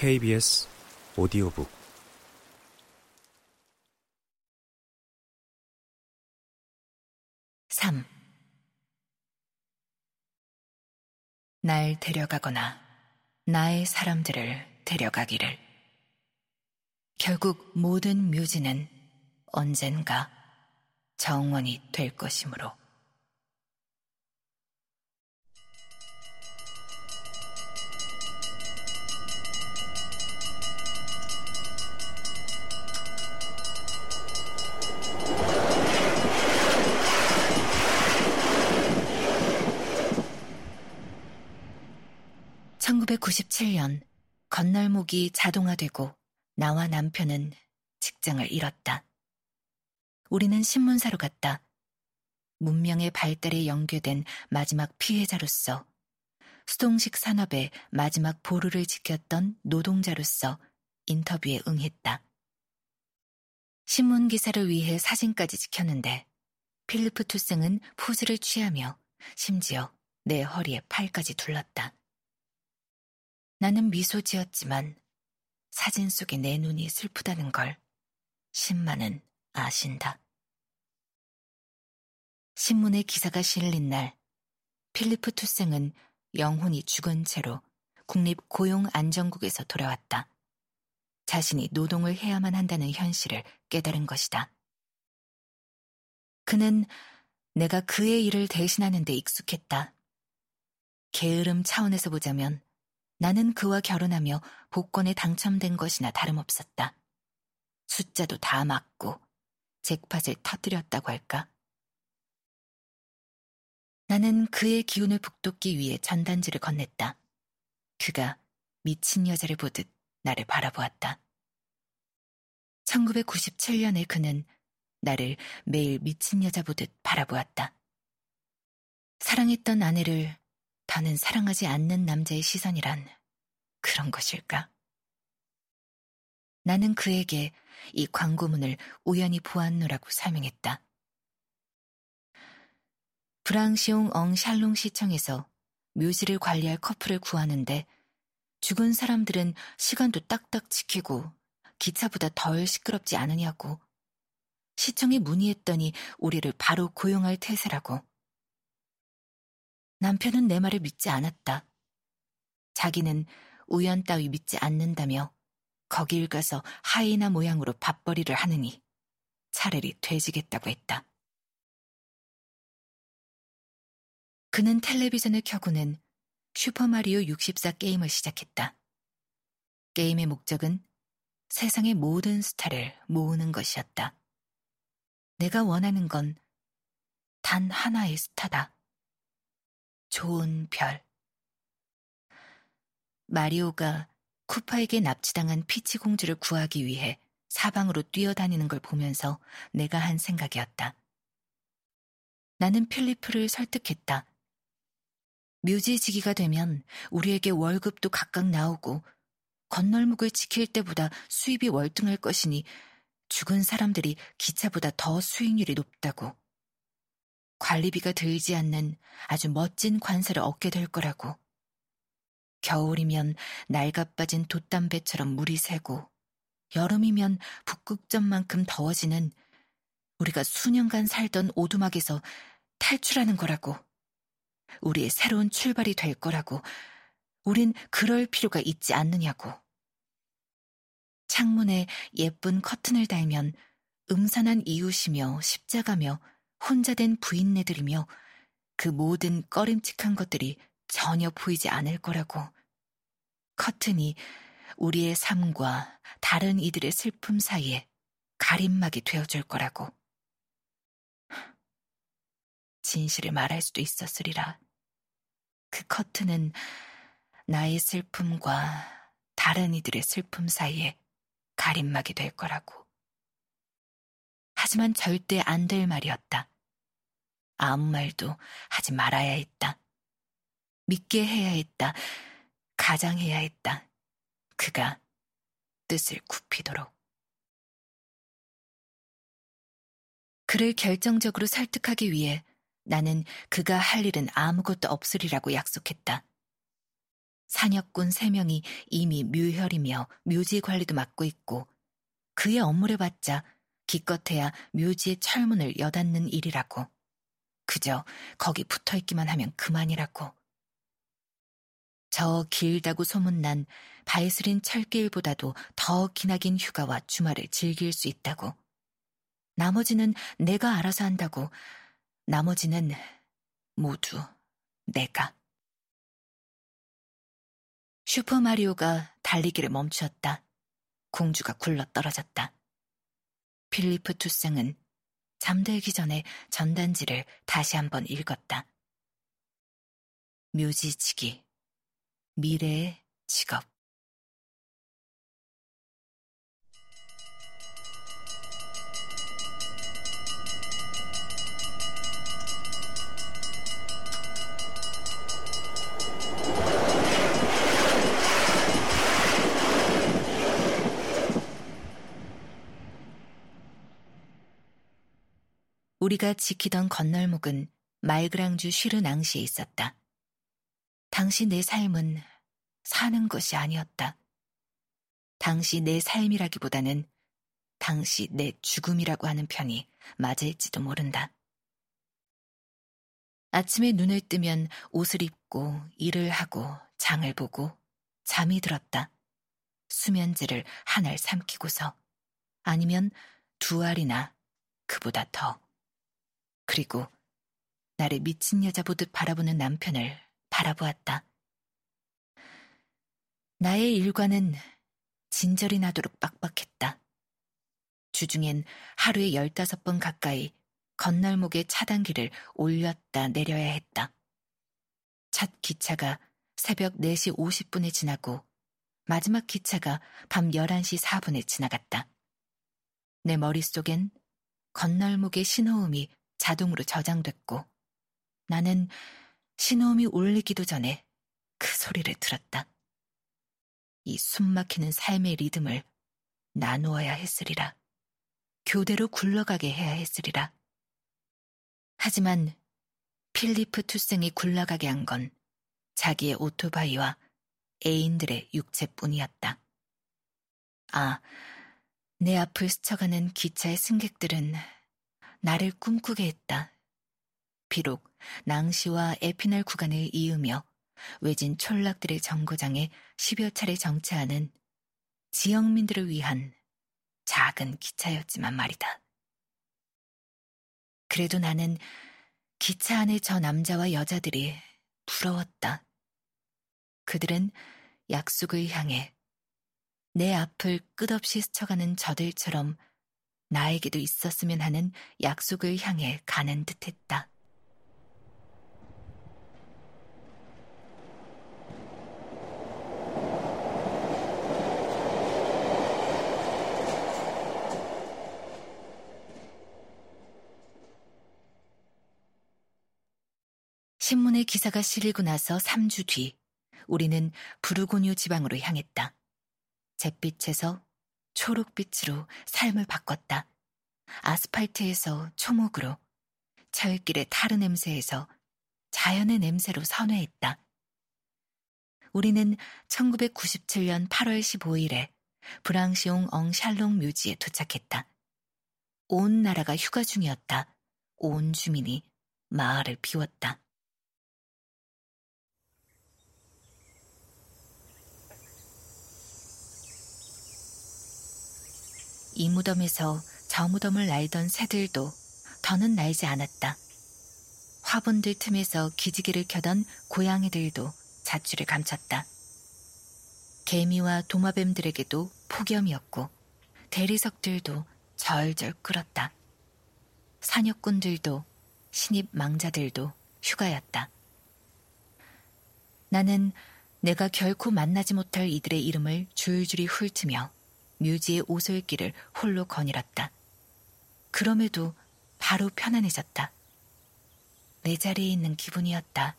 KBS 오디오북 삼. 날 데려가거나 나의 사람들을 데려가기를. 결국 모든 묘지는 언젠가 정원이 될 것이므로. 1997년 건널목이 자동화되고 나와 남편은 직장을 잃었다. 우리는 신문사로 갔다. 문명의 발달에 연계된 마지막 피해자로서 수동식 산업의 마지막 보루를 지켰던 노동자로서 인터뷰에 응했다. 신문 기사를 위해 사진까지 찍혔는데 필리프 투생은 포즈를 취하며 심지어 내 허리에 팔까지 둘렀다. 나는 미소 지었지만 사진 속에 내 눈이 슬프다는 걸 신만은 아신다. 신문에 기사가 실린 날 필리프 투생은 영혼이 죽은 채로 국립 고용 안전국에서 돌아왔다. 자신이 노동을 해야만 한다는 현실을 깨달은 것이다. 그는 내가 그의 일을 대신하는 데 익숙했다. 게으름 차원에서 보자면 나는 그와 결혼하며 복권에 당첨된 것이나 다름없었다. 숫자도 다 맞고 잭팟을 터뜨렸다고 할까? 나는 그의 기운을 북돋기 위해 전단지를 건넸다. 그가 미친 여자를 보듯 나를 바라보았다. 1997년에 그는 나를 매일 미친 여자 보듯 바라보았다. 사랑했던 아내를 더는 사랑하지 않는 남자의 시선이란 그런 것일까? 나는 그에게 이 광고문을 우연히 보았노라고 설명했다. 브랑시옹 엉 샬롱 시청에서 묘지를 관리할 커플을 구하는데 죽은 사람들은 시간도 딱딱 지키고 기차보다 덜 시끄럽지 않으냐고 시청에 문의했더니 우리를 바로 고용할 태세라고. 남편은 내 말을 믿지 않았다. 자기는 우연 따위 믿지 않는다며 거길 가서 하이나 모양으로 밥벌이를 하느니 차라리 돼지겠다고 했다. 그는 텔레비전을 켜고는 슈퍼마리오 64 게임을 시작했다. 게임의 목적은 세상의 모든 스타를 모으는 것이었다. 내가 원하는 건 단 하나의 스타다. 좋은 별. 마리오가 쿠파에게 납치당한 피치 공주를 구하기 위해 사방으로 뛰어다니는 걸 보면서 내가 한 생각이었다. 나는 필리프를 설득했다. 묘지지기가 되면 우리에게 월급도 각각 나오고 건널목을 지킬 때보다 수입이 월등할 것이니 죽은 사람들이 기차보다 더 수익률이 높다고. 관리비가 들지 않는 아주 멋진 관사를 얻게 될 거라고. 겨울이면 낡아빠진 돛담배처럼 물이 새고, 여름이면 북극점만큼 더워지는 우리가 수년간 살던 오두막에서 탈출하는 거라고. 우리의 새로운 출발이 될 거라고. 우린 그럴 필요가 있지 않느냐고. 창문에 예쁜 커튼을 달면 음산한 이웃이며 십자가며 혼자 된 부인네들이며 그 모든 꺼림칙한 것들이 전혀 보이지 않을 거라고. 커튼이 우리의 삶과 다른 이들의 슬픔 사이에 가림막이 되어줄 거라고. 진실을 말할 수도 있었으리라. 그 커튼은 나의 슬픔과 다른 이들의 슬픔 사이에 가림막이 될 거라고. 하지만 절대 안 될 말이었다. 아무 말도 하지 말아야 했다. 믿게 해야 했다. 가장해야 했다. 그가 뜻을 굽히도록. 그를 결정적으로 설득하기 위해 나는 그가 할 일은 아무것도 없으리라고 약속했다. 산역군 세명이 이미 묘혈이며 묘지 관리도 맡고 있고 그의 업무를 받자 기껏해야 묘지의 철문을 여닫는 일이라고. 그저 거기 붙어 있기만 하면 그만이라고. 저 길다고 소문난 바이스린 철길보다도 더 기나긴 휴가와 주말을 즐길 수 있다고. 나머지는 내가 알아서 한다고. 나머지는 모두 내가. 슈퍼마리오가 달리기를 멈추었다. 공주가 굴러 떨어졌다. 필리프 투생은 잠들기 전에 전단지를 다시 한번 읽었다. 묘지치기, 미래의 직업. 우리가 지키던 건널목은 말그랑주 쉬르낭시에 있었다. 당시 내 삶은 사는 것이 아니었다. 당시 내 삶이라기보다는 당시 내 죽음이라고 하는 편이 맞을지도 모른다. 아침에 눈을 뜨면 옷을 입고 일을 하고 장을 보고 잠이 들었다. 수면제를 한 알 삼키고서 아니면 두 알이나 그보다 더. 그리고 나를 미친 여자 보듯 바라보는 남편을 바라보았다. 나의 일과는 진절이 나도록 빡빡했다. 주중엔 하루에 열다섯 번 가까이 건널목의 차단기를 올렸다 내려야 했다. 첫 기차가 새벽 4시 50분에 지나고 마지막 기차가 밤 11시 4분에 지나갔다. 내 머릿속엔 건널목의 신호음이 자동으로 저장됐고 나는 신호음이 울리기도 전에 그 소리를 들었다. 이 숨막히는 삶의 리듬을 나누어야 했으리라. 교대로 굴러가게 해야 했으리라. 하지만 필리프 투생이 굴러가게 한 건 자기의 오토바이와 애인들의 육체뿐이었다. 아, 내 앞을 스쳐가는 기차의 승객들은 나를 꿈꾸게 했다. 비록 낭시와 에피널 구간을 이으며 외진 촌락들의 정거장에 십여 차례 정차하는 지역민들을 위한 작은 기차였지만 말이다. 그래도 나는 기차 안의 저 남자와 여자들이 부러웠다. 그들은 약속을 향해 내 앞을 끝없이 스쳐가는 저들처럼 나에게도 있었으면 하는 약속을 향해 가는 듯 했다. 신문의 기사가 실리고 나서 3주 뒤, 우리는 부르고뉴 지방으로 향했다. 잿빛에서 초록빛으로 삶을 바꿨다. 아스팔트에서 초목으로, 철길의 타르 냄새에서 자연의 냄새로 선회했다. 우리는 1997년 8월 15일에 브랑시옹 엉 샬롱 묘지에 도착했다. 온 나라가 휴가 중이었다. 온 주민이 마을을 비웠다. 이 무덤에서 저 무덤을 날던 새들도 더는 날지 않았다. 화분들 틈에서 기지개를 켜던 고양이들도 자취를 감췄다. 개미와 도마뱀들에게도 폭염이었고 대리석들도 절절 끓었다. 사냥꾼들도 신입 망자들도 휴가였다. 나는 내가 결코 만나지 못할 이들의 이름을 줄줄이 훑으며 뮤지의 오솔길을 홀로 거닐었다. 그럼에도 바로 편안해졌다. 내 자리에 있는 기분이었다.